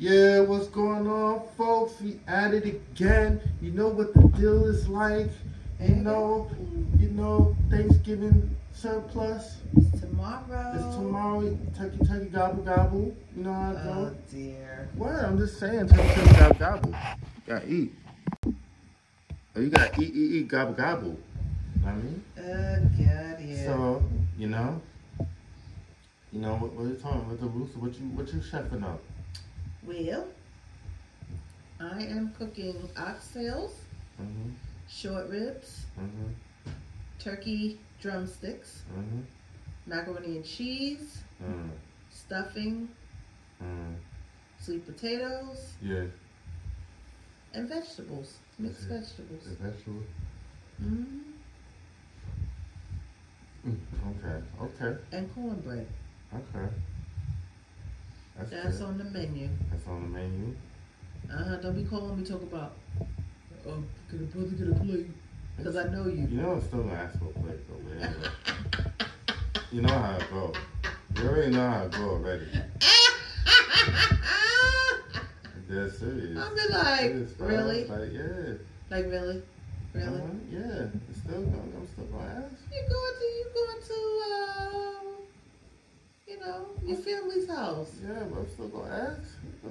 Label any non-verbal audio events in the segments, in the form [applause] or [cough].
Yeah, what's going on, folks? We at it again. You know what the deal is like. You know, you know, Thanksgiving surplus. It's tomorrow. It's tomorrow. Turkey, turkey, gobble, gobble. You know how it Oh dear. What? I'm just saying, turkey, turkey, gobble, gobble. You gotta eat. Oh, you gotta eat, eat, eat, gobble, gobble. Know what I mean? Uh, oh God, yeah. So, you know, you know what, what you talking? What the rooster? What you, what you chefing up? Well, I am cooking oxtails, Mhm, short ribs, mhm, turkey drumsticks, mhm, macaroni and cheese, mm, stuffing, mm. sweet potatoes, Yeah, and vegetables. Mixed vegetables. the vegetable. hmm Mm, okay, okay, And cornbread. okay. That's, That's good. on the menu. That's on the menu. Uh huh. Don't be calling me talk about. Oh, can a brother get a plate? Because I know you. You know I'm still gonna ask for a plate though, anyway. [laughs] you know how it go. You already know how it go already. [laughs] Dead serious. I'll be like, Serious, really? Like, yeah. Like really, really? Uh-huh, yeah. It's still I'm still gonna ask. You going to you going to um, you know, your family's house. Yeah, but I'm still gonna ask.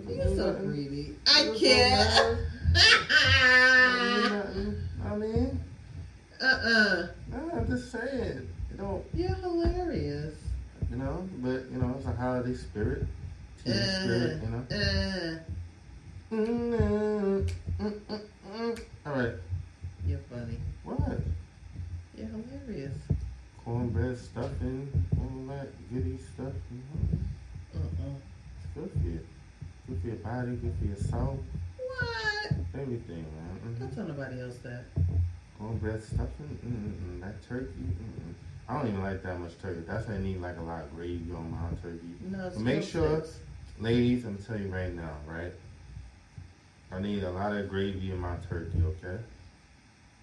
You're so nothing. greedy. I can't. [laughs] I mean, uh uh. no, I'm just saying. You know, You're hilarious. you know, but you know, it's a holiday spirit, team spirit, you know. Uh, mm, mm, mm. All right, you're funny. what? You're hilarious. Cornbread stuffing, all that goody stuff. You Uh uh. it's good for you. Good for your body, good for your soul, What? everything, man. Don't hmm tell nobody else that. Cornbread stuffing, mm-mm, that turkey. Mm-mm. I don't even like that much turkey. That's why I need like a lot of gravy on my turkey. No, it's But make sure-. Ladies, I'm telling you right now, right? I need a lot of gravy in my turkey, okay?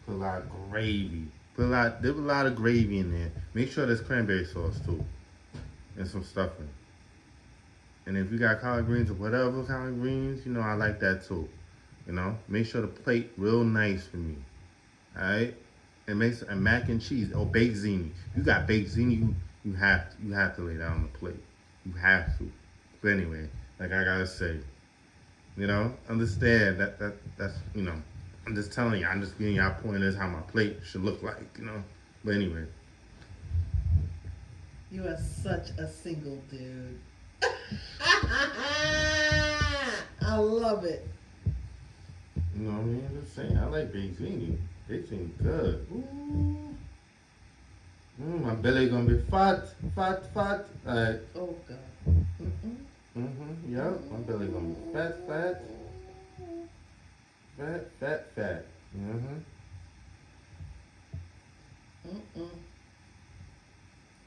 Put a lot of gravy. Put a lot, there's a lot of gravy in there. Make sure there's cranberry sauce too, and some stuffing. And if you got collard greens or whatever collard greens, you know I like that too. You know, make sure the plate real nice for me. All right, and make and mac and cheese or baked ziti. You got baked ziti, you you have to, you have to lay that on the plate. You have to. But anyway, like I gotta say, you know, understand that that that's you know, I'm just telling you, I'm just giving y'all pointers how my plate should look like, you know. But anyway, You are such a single dude. [laughs] I love it. you know what I mean. I'm just saying, I like ziti. Baked ziti good. Ooh. Mm, my belly gonna be fat, fat, fat. Alright. Oh God. Mm-mm. Mm-hmm. Yep. My belly gonna be fat, fat, fat, fat, fat. Mm-hmm. Mm-mm.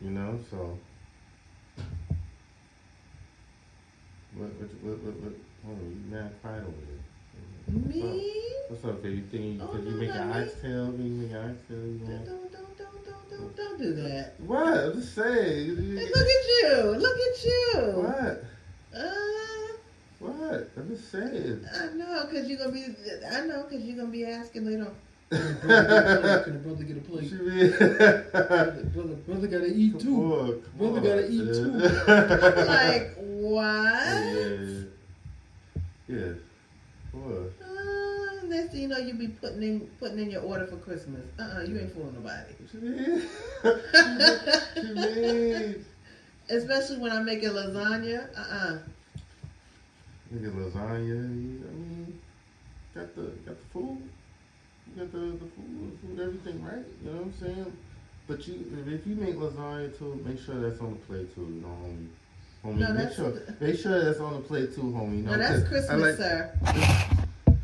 You know, so what what what what, what hold on, you mad quiet over there. Me? What's up, baby? You think you, Oh, you no, make an not me. oxtail, you make an oxtail, you Don't, know? don't, don't, don't, don't, don't, don't do that. What? I'm just saying. You- you- Hey, look at you. Look at you. What? What? I'm just saying. I know, cause you're gonna be. I know, cause you're gonna be asking later. on, what Can a brother get a plate? you mean? Brother, brother gotta eat Come too. on, come Brother on. gotta eat too. [laughs] Like what? Yeah. Yeah. What? Uh, next thing you know, you be putting in putting in your order for Christmas. Uh, uh you ain't fooling nobody. What you mean? [laughs] what? [laughs] Especially when I'm making lasagna. Uh, uh You get lasagna. I mean, got the got the food. You got the the food, food, everything right. You know what I'm saying? But you, if you make lasagna too, make sure that's on the plate too. You know, homie. Homie, No, make sure make sure that's on the plate too, homie. You know, no, that's I Christmas, like- sir.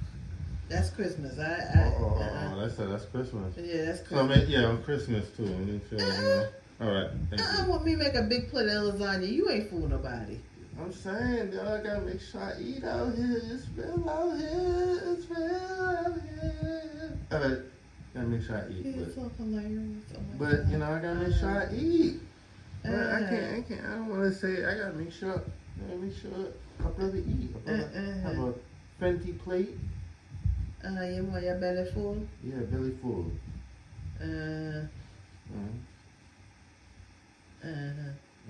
That's Christmas. I, Oh, I oh, oh, uh-uh. oh, that's that's Christmas. yeah, that's So I Christmas. mean, yeah, on Christmas too. and you feel, you know. All right, thank Uh, you. want me to make a big plate of lasagna? You ain't fooling nobody. I'm saying, dog, I gotta make sure I eat out here. It's real out here. It's real out here. All right, gotta make sure I eat. You're But, so hilarious. Oh but you know, I gotta make sure I eat. But I Uh, can't, I can't, I don't want to say, I gotta make sure Man, make sure a brother eat. A brother Uh-uh. have a Fenty plate. Uh, you want your belly full? Yeah, belly full. Uh, Mm-hmm. uh,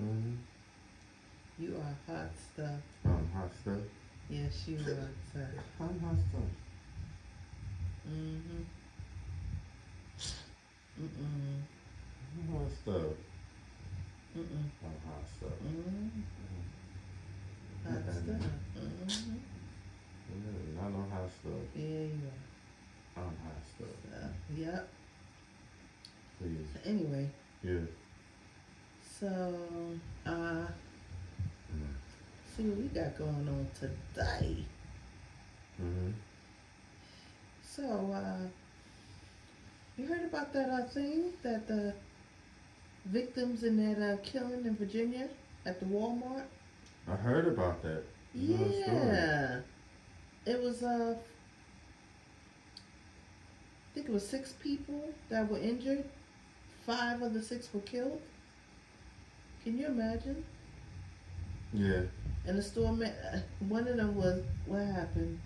Mm-hmm. You are hot stuff. Um, hot stuff. Yes, you are. Sir. I'm hot stuff. Mm-hmm. Mm-mm. I'm hot stuff. Mm-mm. I'm hot stuff. Mm-hmm. Hot Uh-uh. stuff. Mm-hmm. Yeah, not no hot stuff. Yeah, you are. I'm hot stuff. So, yep. Please. Anyway, Yeah. so uh, Mm. See what we got going on today. Mm-hmm. So, uh, you heard about that uh, thing that the victims in that uh, killing in Virginia at the Walmart? I heard about that. You know the story. Yeah, it was uh, I think it was six people that were injured. Five of the six were killed. Can you imagine? Yeah. And the store man, uh, one of them was what happened.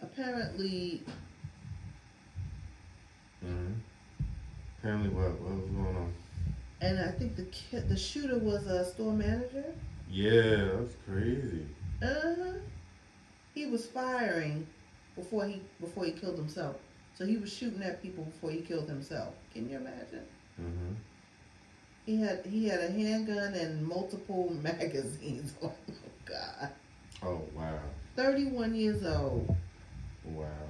Apparently, Mm-hmm. Apparently, what? What was going on? and I think the ki- the shooter was a store manager. Yeah, that's crazy. Uh huh. He was firing before he before he killed himself. So he was shooting at people before he killed himself. Can you imagine? Mm-hmm. He had he had a handgun and multiple [laughs] magazines. [laughs] Oh my god. Oh wow. Thirty one years old. Wow.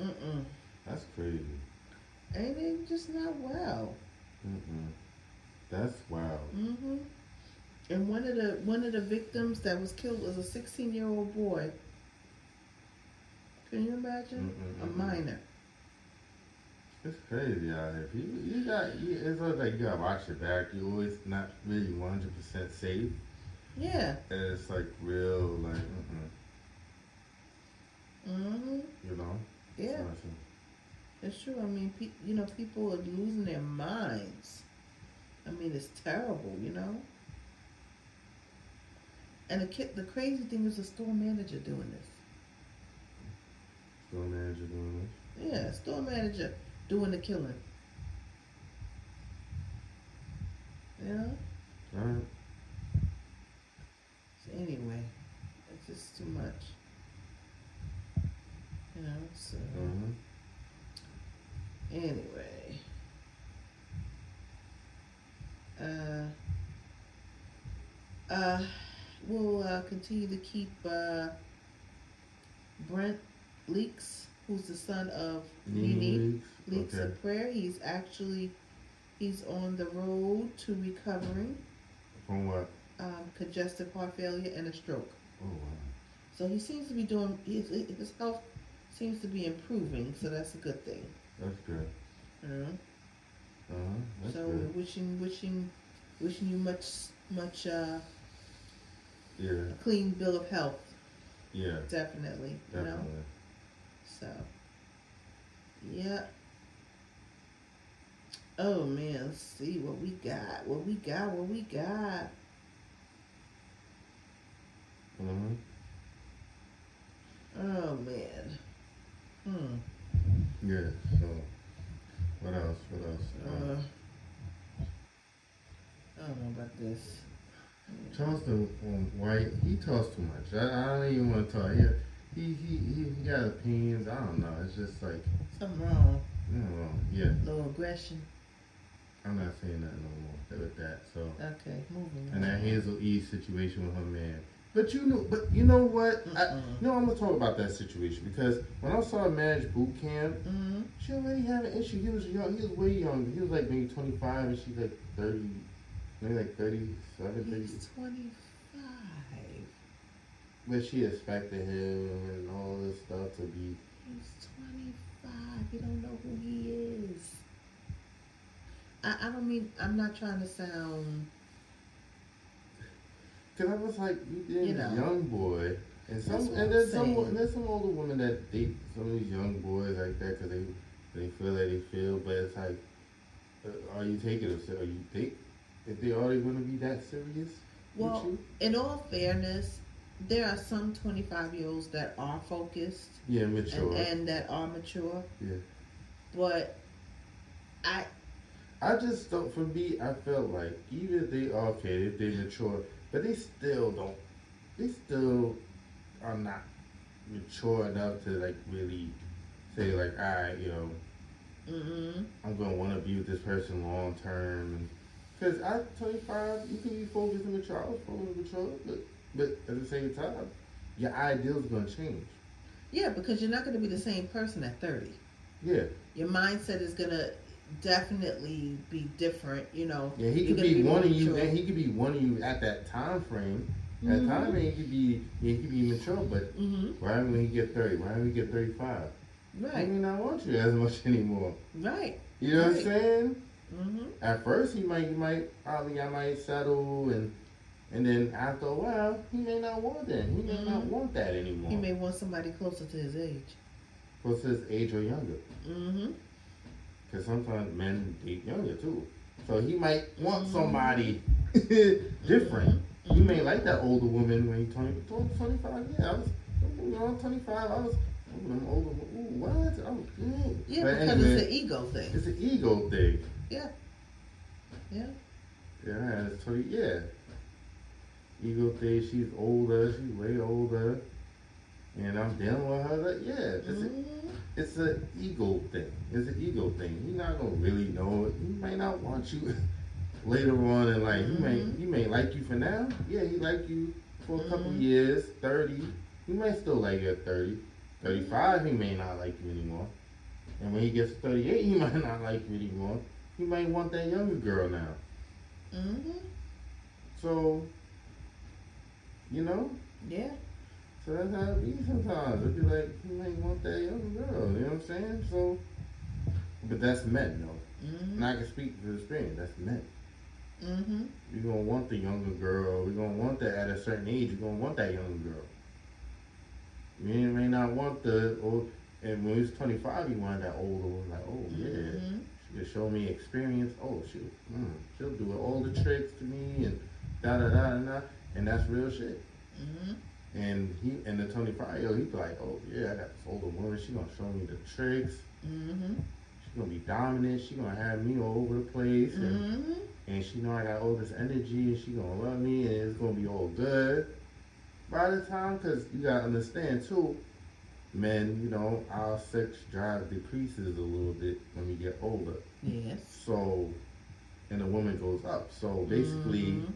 Mm-mm. That's crazy. Ain't it just not well? Mm-mm. That's wow. Mm-hmm. And one of the one of the victims that was killed was a sixteen year old boy. Can you imagine? Mm-mm, A minor. It's crazy out here. You, you got. You, it's like you gotta watch your back. You always not really one hundred percent safe. Yeah. And it's like real, like, mm-mm, Mm-hmm. you know. Yeah. It's true. I mean, pe- you know, people are losing their minds. I mean, it's terrible, you know. And the kid, the crazy thing is the store manager doing this. Store manager doing this. Yeah, store manager doing the killing. Know. All right. So anyway, it's just too much. You know. So Mm-hmm. anyway. Uh. Uh, we'll uh, continue to keep uh, Brentt Leakes, who's the son of Nene Leakes Okay. in prayer. He's actually he's on the road to recovering From what? um, congestive heart failure and a stroke. Oh wow. So he seems to be doing his, his health seems to be improving. So that's a good thing. That's good. You know? Uh huh. That's so good. we're wishing wishing wishing you much much uh, Yeah. clean bill of health. Yeah. Definitely. You know. So, yeah. Oh man, let's see what we got. What we got. What we got. Mm-hmm. Oh man. Hmm. Yeah. So, what else? What else? Uh, Uh, I don't know about this. Charleston um, White, he talks too much. I, I don't even want to talk. Yeah, he, he, he, got opinions. I don't know. It's just like, Something wrong. Don't know. Yeah, Low aggression. I'm not saying nothing no more with that. So, Okay, moving and on. that Hazel E situation with her man. But you know, but you know what? I, you know, I'm gonna talk about that situation because when I saw Marriage Boot Camp, Mm-hmm. she already had an issue. He was young. He was way young. He was like maybe 25, and she's like 30, maybe like 37, 30. He's 25. But she expected him and all this stuff to be. He's 25. You don't know who he is. I, I don't mean, I'm not trying to sound, Cause I was like, you did You know. young boy, and some, and there's some, and there's some older women that date some of these young boys like that, cause they, they feel that they feel, but it's like, uh, are you taking it? Are you think if they are they going to be that serious Well, in all fairness, there are some 25 year olds that are focused Yeah, mature. and, and that are mature. Yeah. But I, I just don't. For me, I felt like even if they are okay, if they mature, but they still don't. They still are not mature enough to like really say like, all right, you know, mm I'm gonna want to be with this person long term. Because at 25, you can be focused and mature. I was focused and mature, but but at the same time, your ideals gonna change. yeah, because you're not going to be the same person at 30. Yeah, Your mindset is going to definitely be different. You know, yeah. He could be be more wanting you, and he could be wanting you at that time frame. That Mhm. time frame, he could be, yeah, he could be mature, but hmm right when he get 30, right when he get 35, Right. he right, may not want you as much [laughs] anymore. right. You know what I'm Right. saying? hmm At first, he might, he might, probably, I might settle, and and then after a while, he may not want that. He may not Mhm. want that anymore. He may want somebody closer to his age. Plus his age or younger. hmm Because sometimes men date younger too. So he might want Mhm. somebody [laughs] different. Mhm. You may like that older woman when you're 20, 20, 25. Yeah, I was, you know, 25. I was, ooh, I'm older. Ooh, what? I was. Yeah, But because anyway, it's an ego thing. it's an ego thing. Yeah. Yeah. Yeah, it's 20, yeah. Ego thing, she's older, she's way older. And I'm dealing with her. Like, yeah, it's a, Mhm. it's an ego thing. It's an ego thing. He's not gonna really know it. He may not want you [laughs] later on in life. He may Mhm. he may like you for now. Yeah, he like you for a couple Mhm. years, thirty. He may still like you at 30. 35, he may not like you anymore. And when he gets to 38, he [laughs] might not like you anymore. He might want that younger girl now. Mm-hmm. So, you know, Yeah. so that's how it be sometimes. It'd be like, he might want that younger girl, you know what I'm saying? So, but that's men, though. Mhm. And I can speak to the experience. That's men. Mhm. You're gonna want the younger girl. You're gonna want that at a certain age. You're gonna want that younger girl. You may not want the old. And when he was 25, he wanted that older one. Like, oh yeah, Mhm. she can show me experience. Oh, she, mm, she'll do all the tricks to me and da da da da da. And that's real shit. Mhm. And he and the 25 year old, he'd be like, oh yeah, I got this older woman. She gonna show me the tricks. Mhm. She gonna be dominant. She gonna have me all over the place. And Mhm. and she know I got all this energy and she gonna love me and it's gonna be all good by the time because you gotta understand too men you know our sex drive decreases a little bit when we get older Yes. so and the woman goes up so basically Mhm.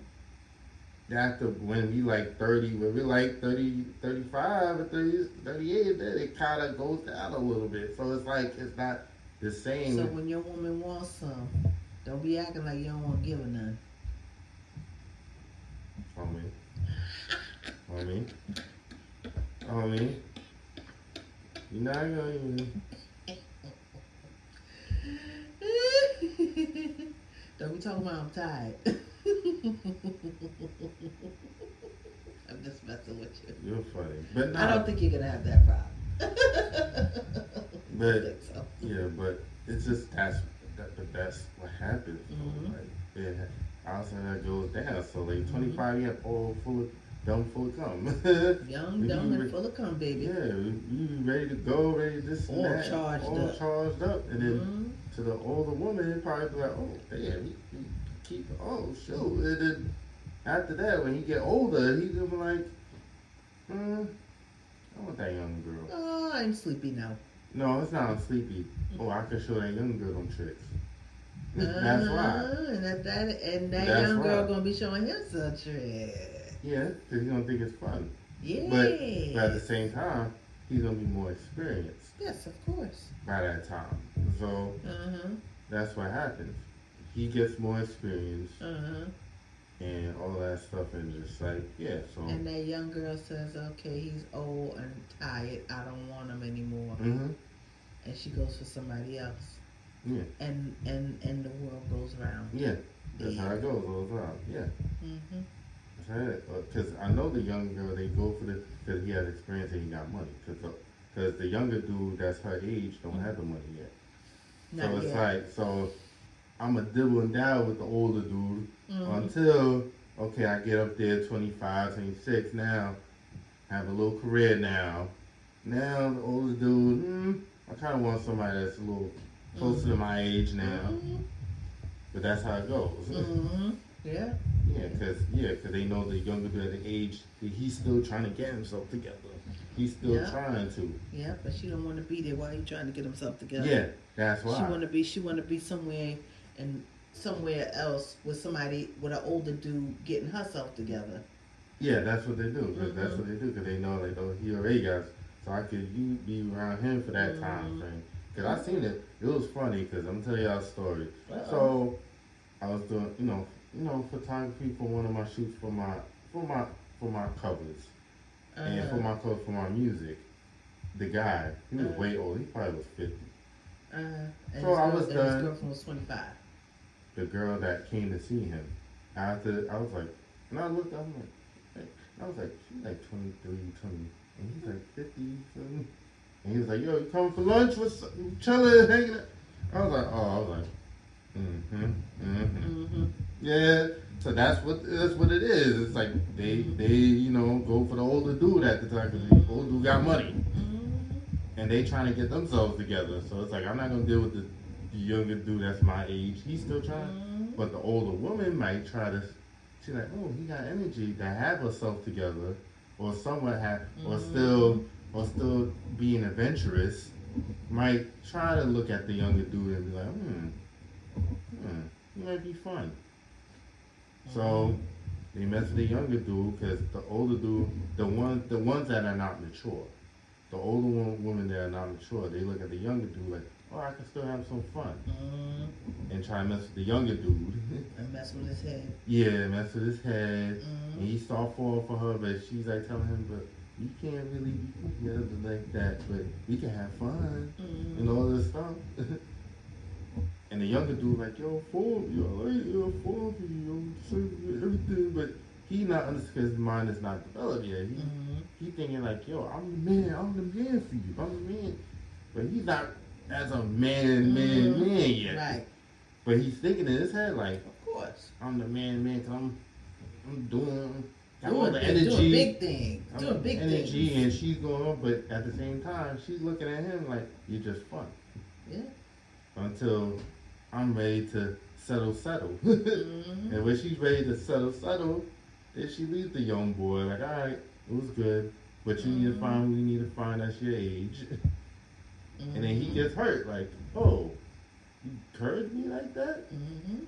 After when we like 30 when we like 30 35 or 30, 38 then it kind of goes down a little bit so it's like it's not the same So when your woman wants some, don't be acting like you don't want to give her none. Homie. Homie. Homie. You're not gonna [laughs] don't be talking about I'm tired. [laughs] I'm just messing with you. You're funny. But I don't think you're gonna have that problem. [laughs] I But- so. Yeah, but it's just that's that, but that's what happens. Mhm. Like, yeah, also that goes down. So like Mhm. 25, you have all full of dumb, full of cum. [laughs] Young, dumb, and re- full of cum, baby. yeah, we ready to go, ready to this and All that, charged all up. charged up, and then Mhm. to the older woman, it probably be like, oh, damn, keep, oh, shoot. And then after that, when he get older, he gonna be like, hmm, I want that young girl. Oh, I'm sleepy now. No, it's not I'm sleepy. Oh, I can show that young girl them tricks. That's why. Uh, And that, that and that That's young girl why. gonna be showing him some tricks. Yeah, because he's gonna think it's fun. Yeah. But, but at the same time, he's gonna be more experienced yes, of course. by that time. So Uh huh. that's what happens. He gets more experience Uh huh. and all that stuff, and just like yeah. So And that young girl says, "Okay, he's old and tired. I don't want him anymore." hmm And she goes for somebody else. Yeah. And and and the world goes round. yeah, that's how it goes all the time. Yeah. Mm-hmm. That's how it. Because I know the young girl, they go for the because he has experience and he got money. Because the younger dude that's her age don't have the money yet. Not so it's yet. like so I'm a dibble and dabble with the older dude Mhm. until okay, I get up there 25, 26 now, have a little career now. Now the older dude, hmm, I kind of want somebody that's a little closer to my age now, Mhm. but that's how it goes. [laughs] Mhm. Yeah. Yeah, cause yeah, 'cause they know the younger dude at the age he's still trying to get himself together. He's still Yeah. trying to. Yeah, but she don't want to be there while he trying to get himself together. Yeah, that's why. She want to be. She want to be somewhere and somewhere else with somebody with an older dude getting herself together. Yeah, that's what they do. 'cause That's what they do. Cause they know like oh he already got. So I could you be around him for that time Mhm. frame. Cause I seen it. It was funny. Cause I'm telling y'all a story. Uh-oh. So I was doing you know you know photography for one of my shoots for my for my for my covers and for Uh-huh. my covers for my music. The guy he was Uh-huh. way old. He probably was fifty. Uh, and So his I was done. His girlfriend was twenty five. The girl that came to see him. After I was like, and I looked, I'm like, I was like, she's like 23, 20, and he's like 50, something. And he was like, yo, you coming for lunch? What's up? You chilling, hanging out? I was like, oh, I was like, mm-hmm, mm-hmm. Mm-hmm. Yeah, so that's what that's what it is. It's like they they you know go for the older dude at the time because the older dude got money Mm-hmm. and they trying to get themselves together. So it's like I'm not gonna deal with the, the younger dude that's my age. He's still trying. Mm-hmm. But the older woman might try to, she's like, oh, he got energy to have herself together, or somewhat have, or Mhm. still, or still being adventurous, might try to look at the younger dude and be like, hmm, hmm, he might be fun. So they mess with the younger dude because the older dude, the one, the ones that are not mature, the older woman that are not mature, they look at the younger dude like, oh, I can still have some fun, Mm-hmm. and try to mess with the younger dude. [laughs] And mess with his head. Yeah, mess with his head. Mm-hmm. And he start falling for her, but she's like telling him, but you can't really be together like that, but we can have fun Mm-hmm. and all this stuff. [laughs] and the younger dude like, yo, full, yo, yo, you, yo, so- everything, but he not understand his mind is not developed yet. He, Mm-hmm. he thinking like, yo, I'm the man, I'm the man for you, I'm the man. But he's not as a man, man, Mhm. man yet. Right. But he's thinking in his head like, Of course. I'm the man, man, cause I'm, I'm doing, got Doing, all the energy, doing big thing, I'm Doing big thing, energy, things. and she's going on, but at the same time, she's looking at him like you're just fun. Yeah. Until I'm ready to settle, settle, [laughs] Mm-hmm. and when she's ready to settle, settle, then she leaves the young boy like, all right, it was good, but you need to find who you need to find that's your age, [laughs] and then he gets hurt like, oh, you encouraged me like that. Mm-hmm.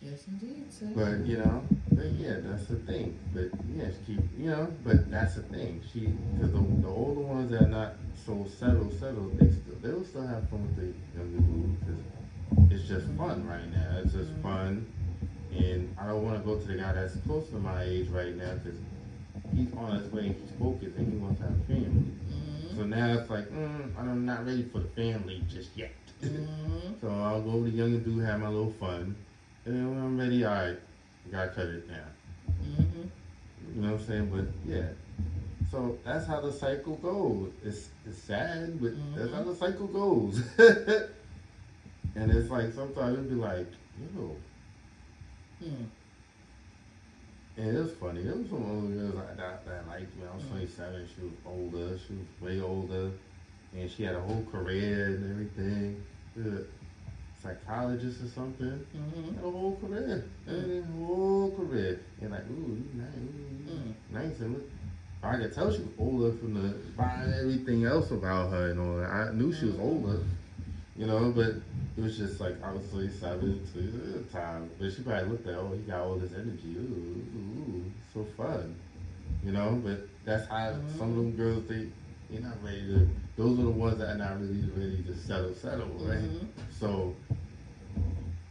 Yes, indeed, sir. But you know, but yeah, that's the thing. But yeah, she keep you know, but that's the thing. She because the, the older ones that are not so settled, settled, they still they will still have fun with the younger dude because it's just fun right now. It's just Mhm. fun, and I don't want to go to the guy that's close to my age right now because he's on his way, he's focused, and he wants to have a family. Mm-hmm. So now it's like, mm, I'm not ready for the family just yet. Mm-hmm. [laughs] So I'll go with the younger dude, have my little fun. And then when I'm ready, all right, I gotta cut it down. Mm-hmm. You know what I'm saying? But yeah. So that's how the cycle goes. It's it's sad, but that's how the cycle goes. [laughs] and it's like sometimes it'll be like, yo. Mm. And it was funny. There was some older girls like that that liked me. I was Mhm. 27. She was older. She was way older. And she had a whole career and everything. Good. Psychologist or something. Mm-hmm. Had a whole career. Mm. A whole career. And like, ooh, you nice. Ooh, Mm. nice. And look, I could tell she was older from the by everything else about her and all that. I knew she was Mhm. older. You know, but it was just like was 27 to the time. But she probably looked at, oh, he got all this energy. Ooh, ooh, ooh, so fun. You know, but that's how Mhm. some of them girls they you're not ready to. Those are the ones that are not really ready to settle, settle, right? Mhm. So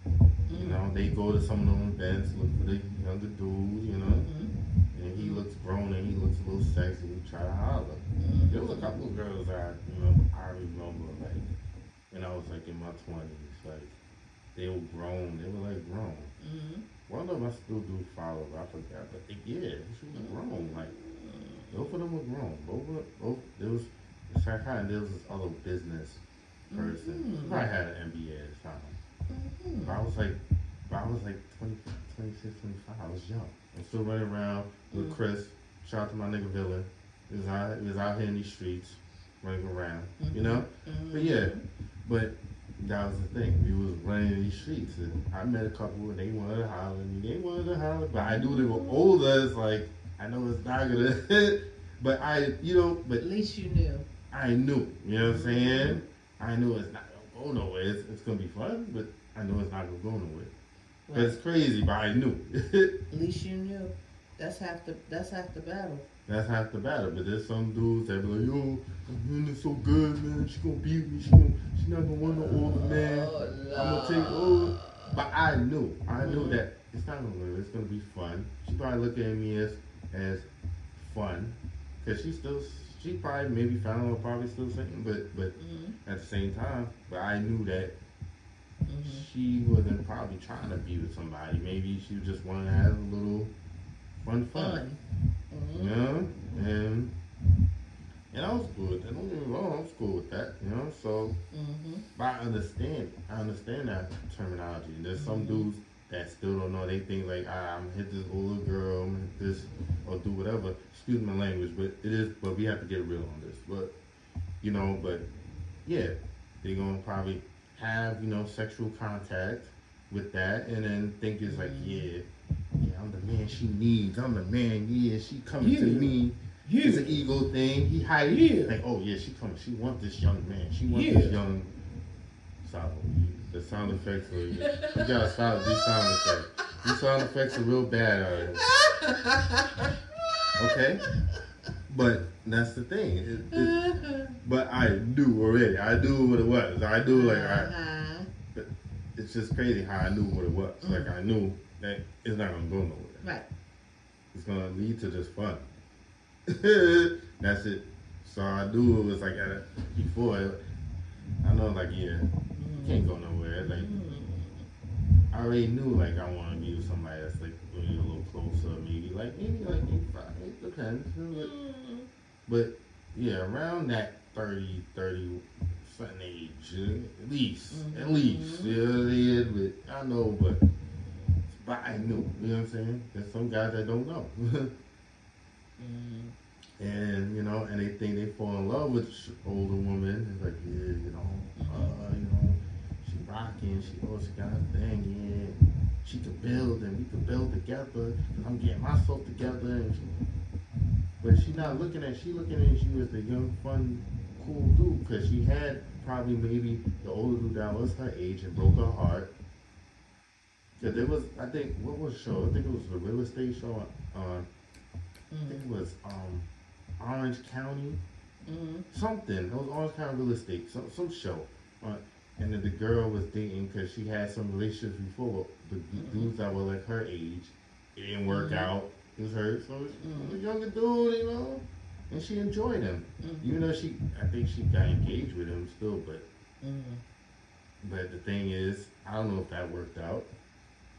Mm-hmm. you know, they go to some of them events, look for the younger dude, you know, Mm-hmm. and he looks grown and he looks a little sexy. We try to holler. There was a couple of girls that you know I remember like when I was like in my twenties, like they were grown. They were like grown. Mm-hmm. One of them I still do follow. but I forgot, but they, yeah, she was grown. Like both of them were grown. Both were, both there was it's like of there was this other business person. Mhm. probably had an MBA at the time. was like, I was like 20, 26, 25. I was young. I'm still running around with Mm. Chris. Shout out to my nigga Villain. He was out, he was out here in these streets, running around. You know. Mhm. But yeah, but that was the thing. We was running these streets, and I met a couple, and they wanted to holler at me. They wanted to holler, but I knew they were older. It's like I know it's not gonna. hit, but I, you know, but At least you knew. I knew. You know what I'm saying? I knew it's not gonna go nowhere. It's, it's gonna be fun, but I know it's not gonna go nowhere. Right. It's crazy, but I knew. [laughs] At least you knew. That's half the that's half the battle. That's half the battle. But there's some dudes that be like, yo, I'm doing this so good, man. She gonna beat me. She gonna, she not gonna want no older man. I'm gonna take over. But I knew, I knew Mhm. that it's not gonna. It's gonna be fun. She probably look at me as as fun, cause she still she probably maybe found out probably still singing, but but Mhm. at the same time, but I knew that Mhm. she wasn't probably trying to be with somebody. Maybe she just wanted to have a little fun fun. Fun. You Mhm. know? And and I was good with that. Don't get me wrong, I was cool with that, you know. So Mhm. but I understand I understand that terminology. And There's some Mhm. dudes that still don't know. They think like ah, I'm hit this older girl, I'm hit this or do whatever. Excuse my language, but it is but we have to get real on this. But you know, but yeah, they're gonna probably have, you know, sexual contact with that and then think it's like, Mhm. yeah, yeah, I'm the man she needs. I'm the man, yeah, she coming to Yeah. me. It's an ego thing. He hide Yeah. like, oh yeah, she coming. She want this young man. She want Yeah. this young. Sorry, the sound effects are. You gotta stop these sound effects. These sound effects are real bad. [laughs] Okay, but that's the thing. It, it, but I knew already. I knew what it was. I knew like I. Uh-huh. It's just crazy how I knew what it was. Like I knew that it's not gonna go nowhere. Right. It's gonna lead to just fun. [laughs] That's it. So I knew it was like at a, before. I know like yeah, you can't go nowhere. Like Mhm. I already knew like I want to be with somebody that's like really a little closer. Maybe like maybe like maybe five. It depends. But, but yeah, around that 30, 30 something age, at least, at Mhm. least. Yeah, yeah. But I know, but but I knew. You know what I'm saying? There's some guys that don't know. Mhm. and you know, and they think they fall in love with older women. It's like, yeah, you know, uh, you know, she rocking, she oh, she got a thing, yeah. She could build, and we could build together. Cause I'm getting myself together, and she, but she not looking at, she looking at you as the young, fun, cool dude. Cause she had probably maybe the older dude that was her age and broke her heart. Cause there was, I think, what was the show? I think it was the real estate show on. I think it was um, Orange County, Mhm. something. It was Orange County Real Estate, some some show. Uh, and then the girl was dating because she had some relationships before the Mhm. dudes that were like her age. It didn't work Mhm. out. It was her, so it Mhm. was a younger dude, you know. And she enjoyed him, even though she, I think she got engaged with him still. But but the thing is, I don't know if that worked out.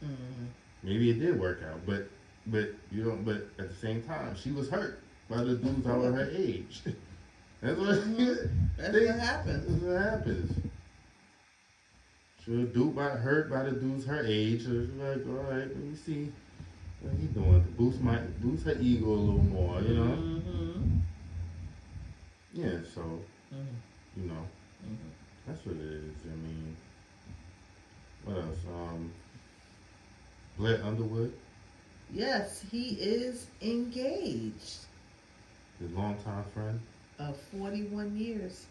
Mhm. Maybe it did work out, but but you know, but at the same time, she was hurt by the dudes that were her age. [laughs] That's what Mhm. That's what happens. That's what happens. She was dude by hurt by the dudes her age. So she's like, all right, let me see what he doing to boost my boost her ego a little more, you know? Mhm. Yeah, so Mhm. you know, Mhm. that's what it is. I mean, what else? Um, Blair Underwood, Yes, he is engaged his longtime friend. of 41 years.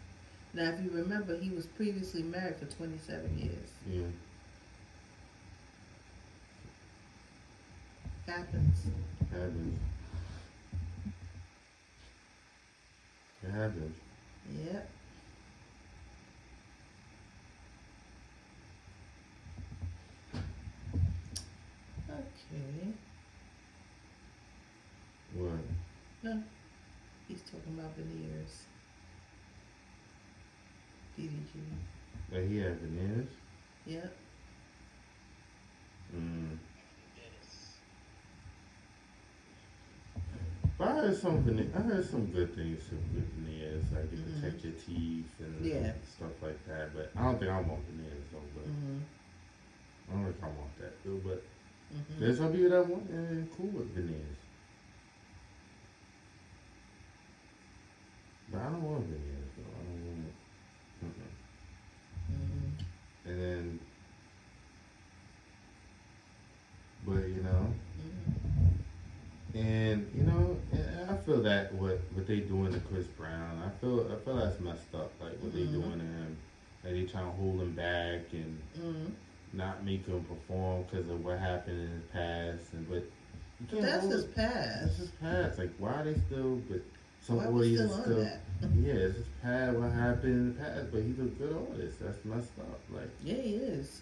Now, if you remember, he was previously married for 27 years. Yeah, Happens. happens. It happens. Yep. Okay. What? No, he's talking about veneers. That he had veneers? Yep. Mm. But I heard some vene- I heard some good things with veneers, like it Mhm. protect your teeth and Yeah. stuff like that. But I don't think I want veneers though. But hmm I don't know if I want that though, but Mhm. there's some people that want and cool with veneers. But I don't want veneers though. I don't want it. Mm-mm. Mhm. And then, but you know, Mhm. and you know, and I feel that what what they doing to Chris Brown, I feel I feel that's messed up. Like what they Mhm. doing to him, like they trying to hold him back and Mhm. not make him perform because of what happened in his past. And but But that's his it- past. That's his past. Like why are they still? But some Why audience still on still. that? [laughs] Yeah, it's his past. What happened in the past? But he's a good artist. That's messed up. Like Yeah, he is.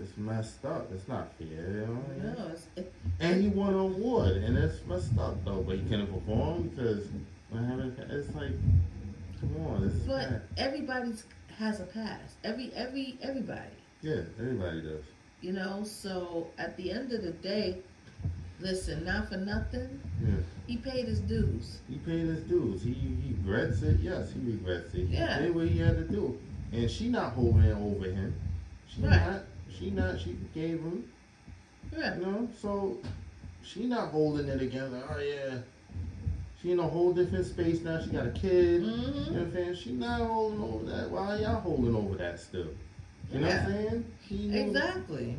It's messed up. It's not fair. You know? No, it's, it, And he won an award, and that's messed up though. But he couldn't perform because? It's like, come on, this but bad. everybody's has a past. Every every everybody. Yeah, everybody does. You know, so at the end of the day, listen, not for nothing, Yeah, he paid his dues. he paid his dues. He he regrets it. Yes, he regrets it. He Yeah. did what he had to do, and she not holding over him. She Right. not. She not. She gave him. Yeah. You know, so she not holding it against. Oh yeah. She in a whole different space now. She got a kid. You know what I'm saying? She not holding over that. Why are y'all holding over that still? You know Yeah. what I'm saying? Moved- Exactly.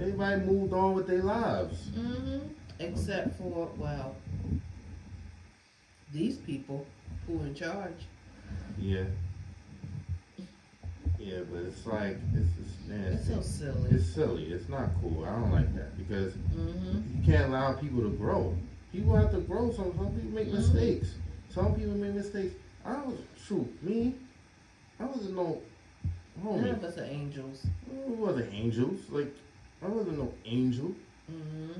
Everybody moved on with their lives. hmm Except for well, these people who in charge. Yeah. Yeah, but it's like it's it's man, It's so silly. it's silly. It's not cool. I don't like that because hmm you can't allow people to grow. People have to grow. Some some people make Mhm. mistakes. Some people make mistakes. I was shoot me. I wasn't no None of us are angels. I wasn't angels. Like I wasn't no angel. hmm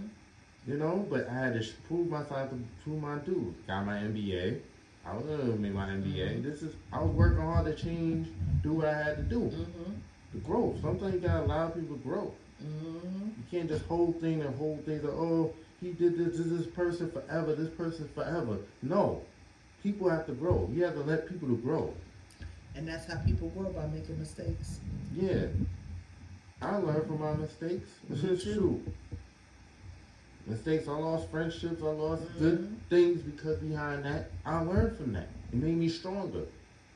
You know, but I had to prove myself to prove my dude. Got my MBA. I was gonna make my MBA. Mhm. This is I was working hard to change, do what I had to do. hmm The growth. Sometimes you gotta allow people to grow. hmm You can't just hold things and hold things like, oh, he did this to this person forever, this person forever. No. People have to grow. You have to let people to grow. And that's how people grow by making mistakes. Yeah. I learned from my mistakes. This is true. Mistakes, I lost friendships, I lost Mhm. good things because behind that, I learned from that. It made me stronger.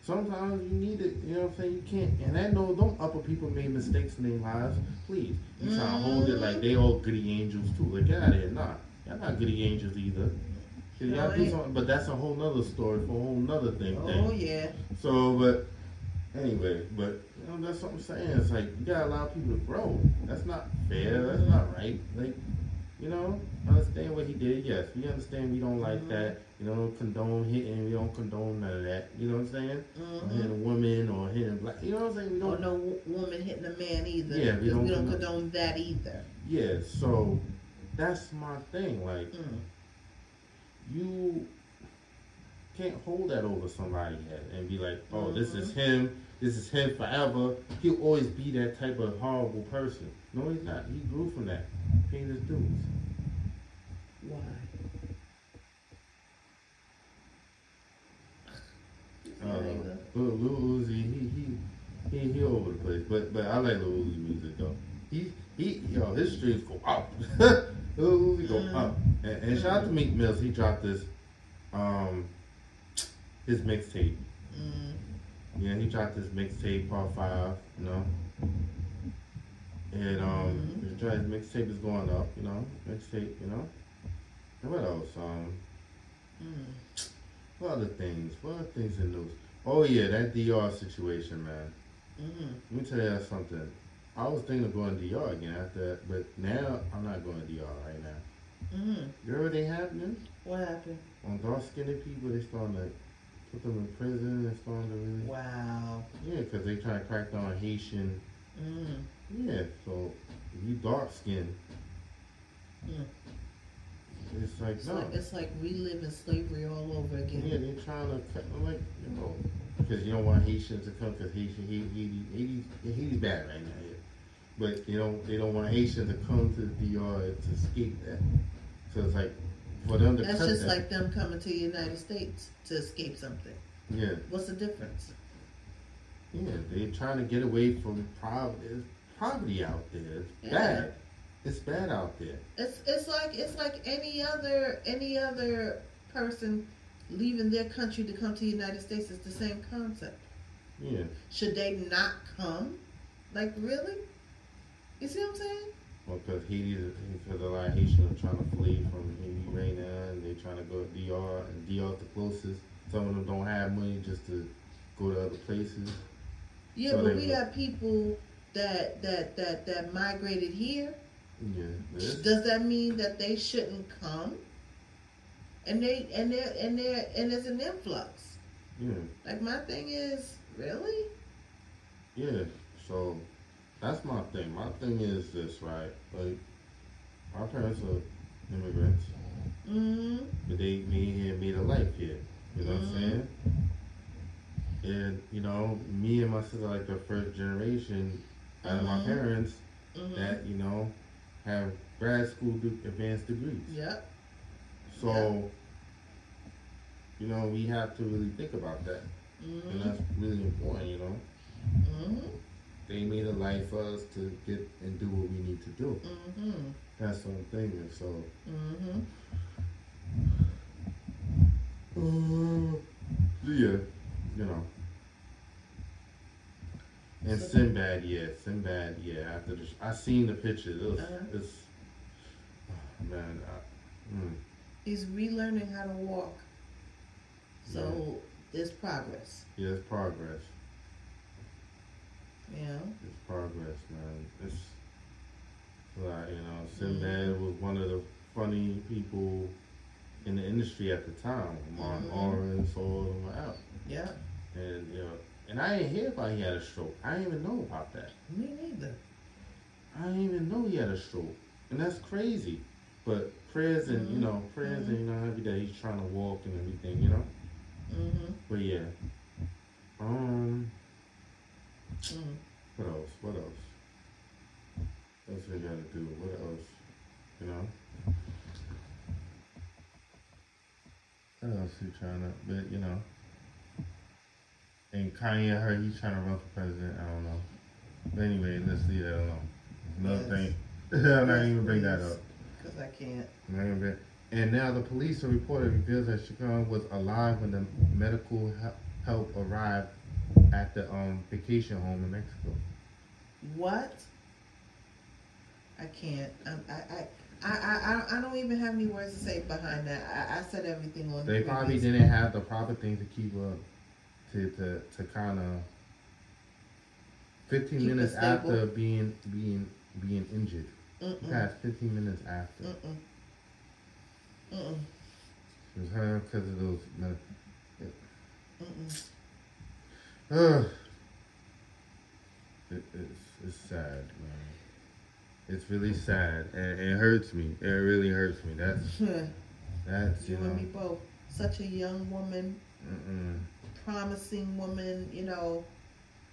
Sometimes you need it, you know what I'm saying? You can't, and I know them upper people made mistakes in their lives. Please, you trying to hold it like they all goody angels too. Like, get out of here. Nah, y'all not goody angels either. Y'all do something, but that's a whole nother story for a whole nother thing. thing. Oh yeah. So, but anyway, but you know that's what I'm saying. It's like you gotta allow people to grow. That's not fair. That's not right. Like, you know, understand what he did. Yes, we understand. We don't like Mhm. that. You know, condone hitting. We don't condone none of that. You know what I'm saying? Or hmm hitting a woman or hitting black. You know what I'm saying? We don't. no wo- woman hitting a man either. Yeah, we don't we don't condone- condone that either. Yeah. So that's my thing. Like, Mm. you can't hold that over somebody head and be like, oh, this is Mm-hmm. him, this is him forever. He'll always be that type of horrible person. No, he's not. He grew from that. Paid his dues. Why? Uh. Lil, Uzi, he he he he over the place, but but I like Lil Uzi music though. He he yo his streams go up. [laughs] Lil Uzi go Mm. up. And, and shout out to Meek Mills. He dropped this um his mixtape. Mm. Yeah, he dropped his mixtape part five, you know. And um Mhm. his mixtape is going up, you know. Mixtape, you know. And what else? Um Mm. what other things? What other things in news? Oh yeah, that DR situation, man. Mm. Let me tell you something. I was thinking of going to DR again after but now I'm not going to DR right now. Mm. You heard what they happening? What happened? On dark skinned people they starting to put them in prison and starting to really Wow. Yeah, because they trying to crack down on Haitian Mm. Yeah, so you dark skinned, Yeah. it's like It's no. like it's like reliving slavery all over again. yeah, they're trying to cut like you know because you don't want Haitians to come because Haitian Haiti Haiti Haiti Haiti's bad right now. Yeah. But you know they don't want Haitians to come to the DR to escape that. So it's like for them to That's just that. like them coming to the United States to escape something. yeah, What's the difference? yeah, they're trying to get away from poverty. Poverty out there. It's Yeah. bad. It's bad out there. It's it's like it's like any other any other person leaving their country to come to the United States. It's the same concept. Yeah. Should they not come? Like really? You see what I'm saying? Well, because Haiti, because a lot of Haitians are trying to flee from Haiti right now, and they're trying to go to DR, and DR is the closest. Some of them don't have money just to go to other places. Yeah, So but we have people that that that that migrated here. Yeah. Does that mean that they shouldn't come? And they and they and they and there's an influx. yeah. Like my thing is really. Yeah. So that's my thing. My thing is this, right? Like, my parents are immigrants, Mm-hmm. but they made here, made a life here. You know what I'm Mhm. saying? And you know, me and my sister, like the first generation out of my Mhm. parents. Mm-hmm. that you know have grad school de- advanced degrees. Yep. So you know we have to really think about that, and Mm-hmm. that's really important. You know, Mm-hmm. they made a life for us to get and do what we need to do. Mm-hmm. That's what thing, and. So Mm-hmm. uh, yeah, you know. And Sinbad, yeah, Sinbad, yeah. After the, sh- I seen the pictures. It was, Uh-huh. it's, oh, man, I, mm. He's relearning how to walk. So there's progress. Yeah, it's progress. Yeah. It's progress, man. It's like you know, Sinbad was one of the funny people in the industry at the time. Martin Mhm. Lawrence, all them out, Yeah. and you know, and I didn't hear about he had a stroke. I didn't even know about that. Me neither. I didn't even know he had a stroke, and that's crazy. But prayers and you Mhm. know, prayers and you know, every day he's trying to walk and everything, you know. Mm-hmm. But yeah, um. Mm. What else? What else? What else we gotta do? What else? You know? What else we trying to? But you know. And Kanye, I heard he's trying to run for president. I don't know. But anyway, let's leave that alone. Another Yes. thing. [laughs] I'm not even bring that up. Because I can't. Not And now the police are reported reveals that Chacon was alive when the medical help arrived at the um vacation home in Mexico. What? I can't. I, I, I, I- I don't even have any words to say behind that. I, I said everything on They the probably didn't have the proper thing to keep up, to to, to kind of. Fifteen Keep minutes after being being being injured, Mm-mm. past fifteen minutes after, Mm-mm. Mm-mm. it was her because of those. Med- Mm-mm. Ugh. It, it's it's sad, man. It's really sad, and it hurts me. It really hurts me. That's [laughs] that's you you and me both. Such a young woman, Mm-mm. Promising woman. You know,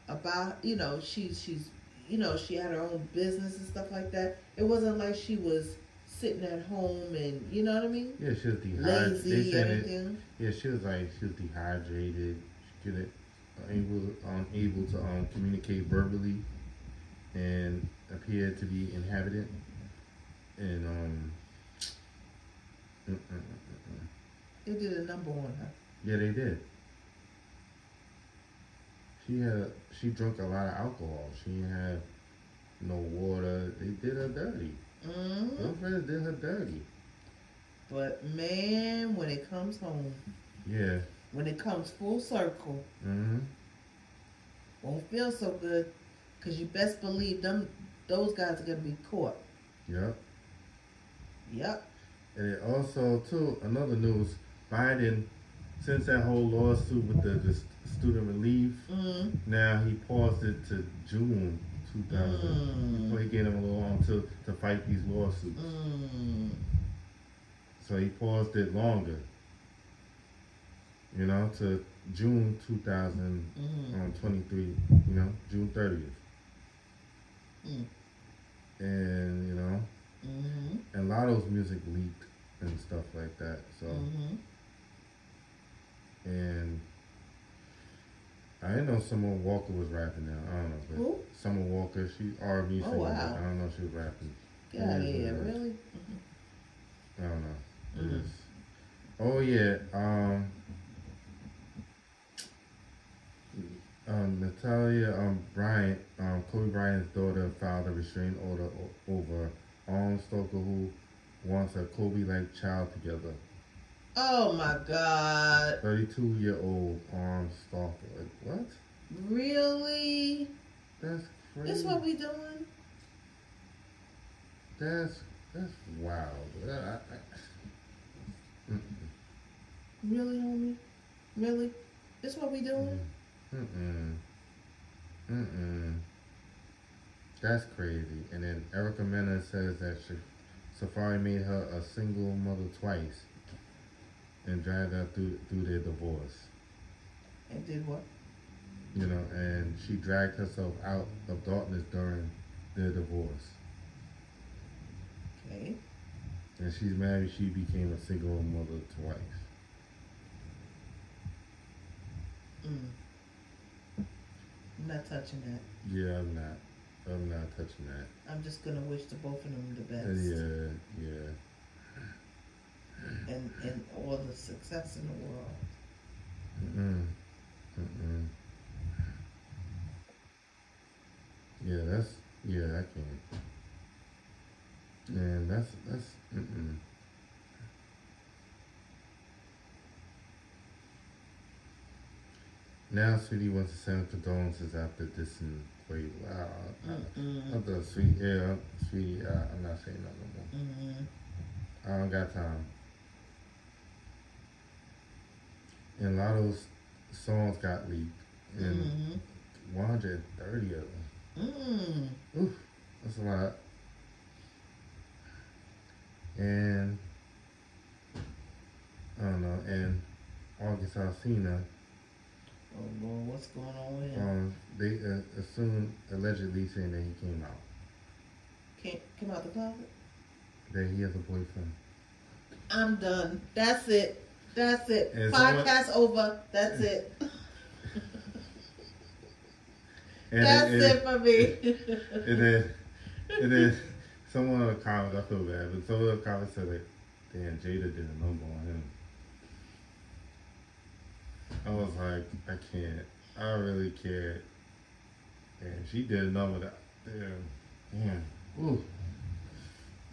about you know she's she's you know she had her own business and stuff like that. It wasn't like she was sitting at home and you know what I mean, Yeah, she was dehydrated. Lazy it. Yeah, she was like she was dehydrated. She couldn't able unable to um, communicate verbally, and appeared to be inhabitant. And um, mm, mm, mm, mm, mm. They did a number on her. yeah, they did. She had she drank a lot of alcohol. She didn't have no water. They did her dirty. hmm Her friends did her dirty. But man, when it comes home, Yeah. when it comes full circle, Mm-hmm. won't feel so good. Cause you best believe them, those guys are gonna be caught. Yep. Yep. And it also, too, another news, Biden, since that whole lawsuit with the, the student relief, Mm. now he paused it to June 2000. Mm. So he gave him a little long to, to fight these lawsuits. Mm. So he paused it longer. You know, to June 2023, Mm. you know, June 30th. Mm. And, you know, Mm-hmm. and Lotto's music leaked and stuff like that. So. Mm-hmm. and I didn't know Summer Walker was rapping now. I don't know. But Who? Summer Walker, she R&B Oh, singer. but wow. I don't know if she was rapping. Get out of Yeah, here, yeah. really? I don't know. It Mhm. is- Oh yeah. Um. Um, Natalia um, Bryant, um, Kobe Bryant's daughter, filed a restraining order o- over Arm Stoker, who wants a Kobe-like child together. Oh my God. 32-year-old Arm Stalker. Like what? Really? That's crazy. This what we doing? That's that's wild. I, I, I, mm, Really, homie? Really? This what we doing? Mm-mm. Mm-mm. That's crazy. And then Erica Mena says that she, Safaree made her a single mother twice and dragged her through through their divorce. And did what? You know, and she dragged herself out of darkness during their divorce. Okay. And she's married, she became a single mother twice. Mm. I'm not touching that. Yeah, I'm not. I'm not touching that. I'm just gonna wish the both of them the best. yeah, yeah. And and all the success in the world. Mm-mm. Mm-mm. Yeah, that's yeah, I can't. Man, that's that's mm-mm. Now, Sweetie wants to send condolences after this and Wait, wow. Mm-mm. I'm the sweet, yeah, sweetie. Uh, I'm not saying that no more. Mm-mm. I don't got time. And a lot of those songs got leaked, and Mm-hmm. 130 of them. Mm. Oof, that's a lot. And I don't know. And August Alsina, Oh Lord, what's going on with him? um, they uh, assumed allegedly saying that he came out, Can't come out the closet. that he has a boyfriend. I'm done. That's it. That's it. And someone- Podcast over. That's it. That's then, it for me. And then, and then, someone in the comments, I feel bad, but someone in the comments said like, "Damn, Jada did a number on him." I was like, I can't. I really can't. And she did a number that, damn, damn, ooh,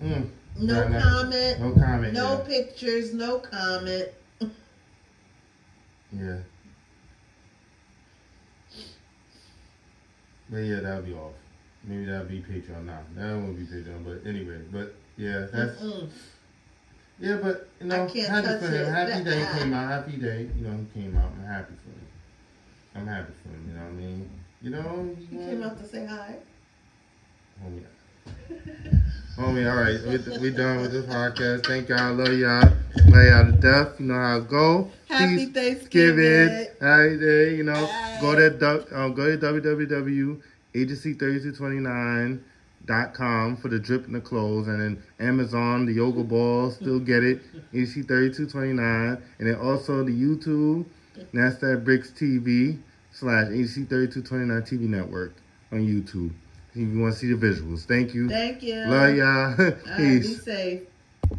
mm. no nah. comment. No comment. No yeah. pictures. No comment. Yeah. But yeah, that'll be off. Maybe that'll be Patreon now. That won't be Patreon, but anyway, but yeah, that's Mm-mm. yeah, but you know, I can't happy for him. it. Happy day came out. Happy day, you know, he came out. I'm happy for him. I'm happy for him. You know what I mean? You know, You came out to say hi. Homie, homie, all right, we, we done with this podcast. Thank y'all. I Love y'all. Love y'all to death. You know how it go. Happy Peace. Thanksgiving. Happy day, you know. Bye. Go to um, go to www.agency3229.com for the drip and the clothes, and then Amazon, the yoga ball, still get it. [laughs] agency3229, and then also the YouTube, Nazdaq Brixx TV slash agency3229 TV network on YouTube. You want to see the visuals, thank you. Thank you. Love y'all. [laughs] All right, be Peace. safe.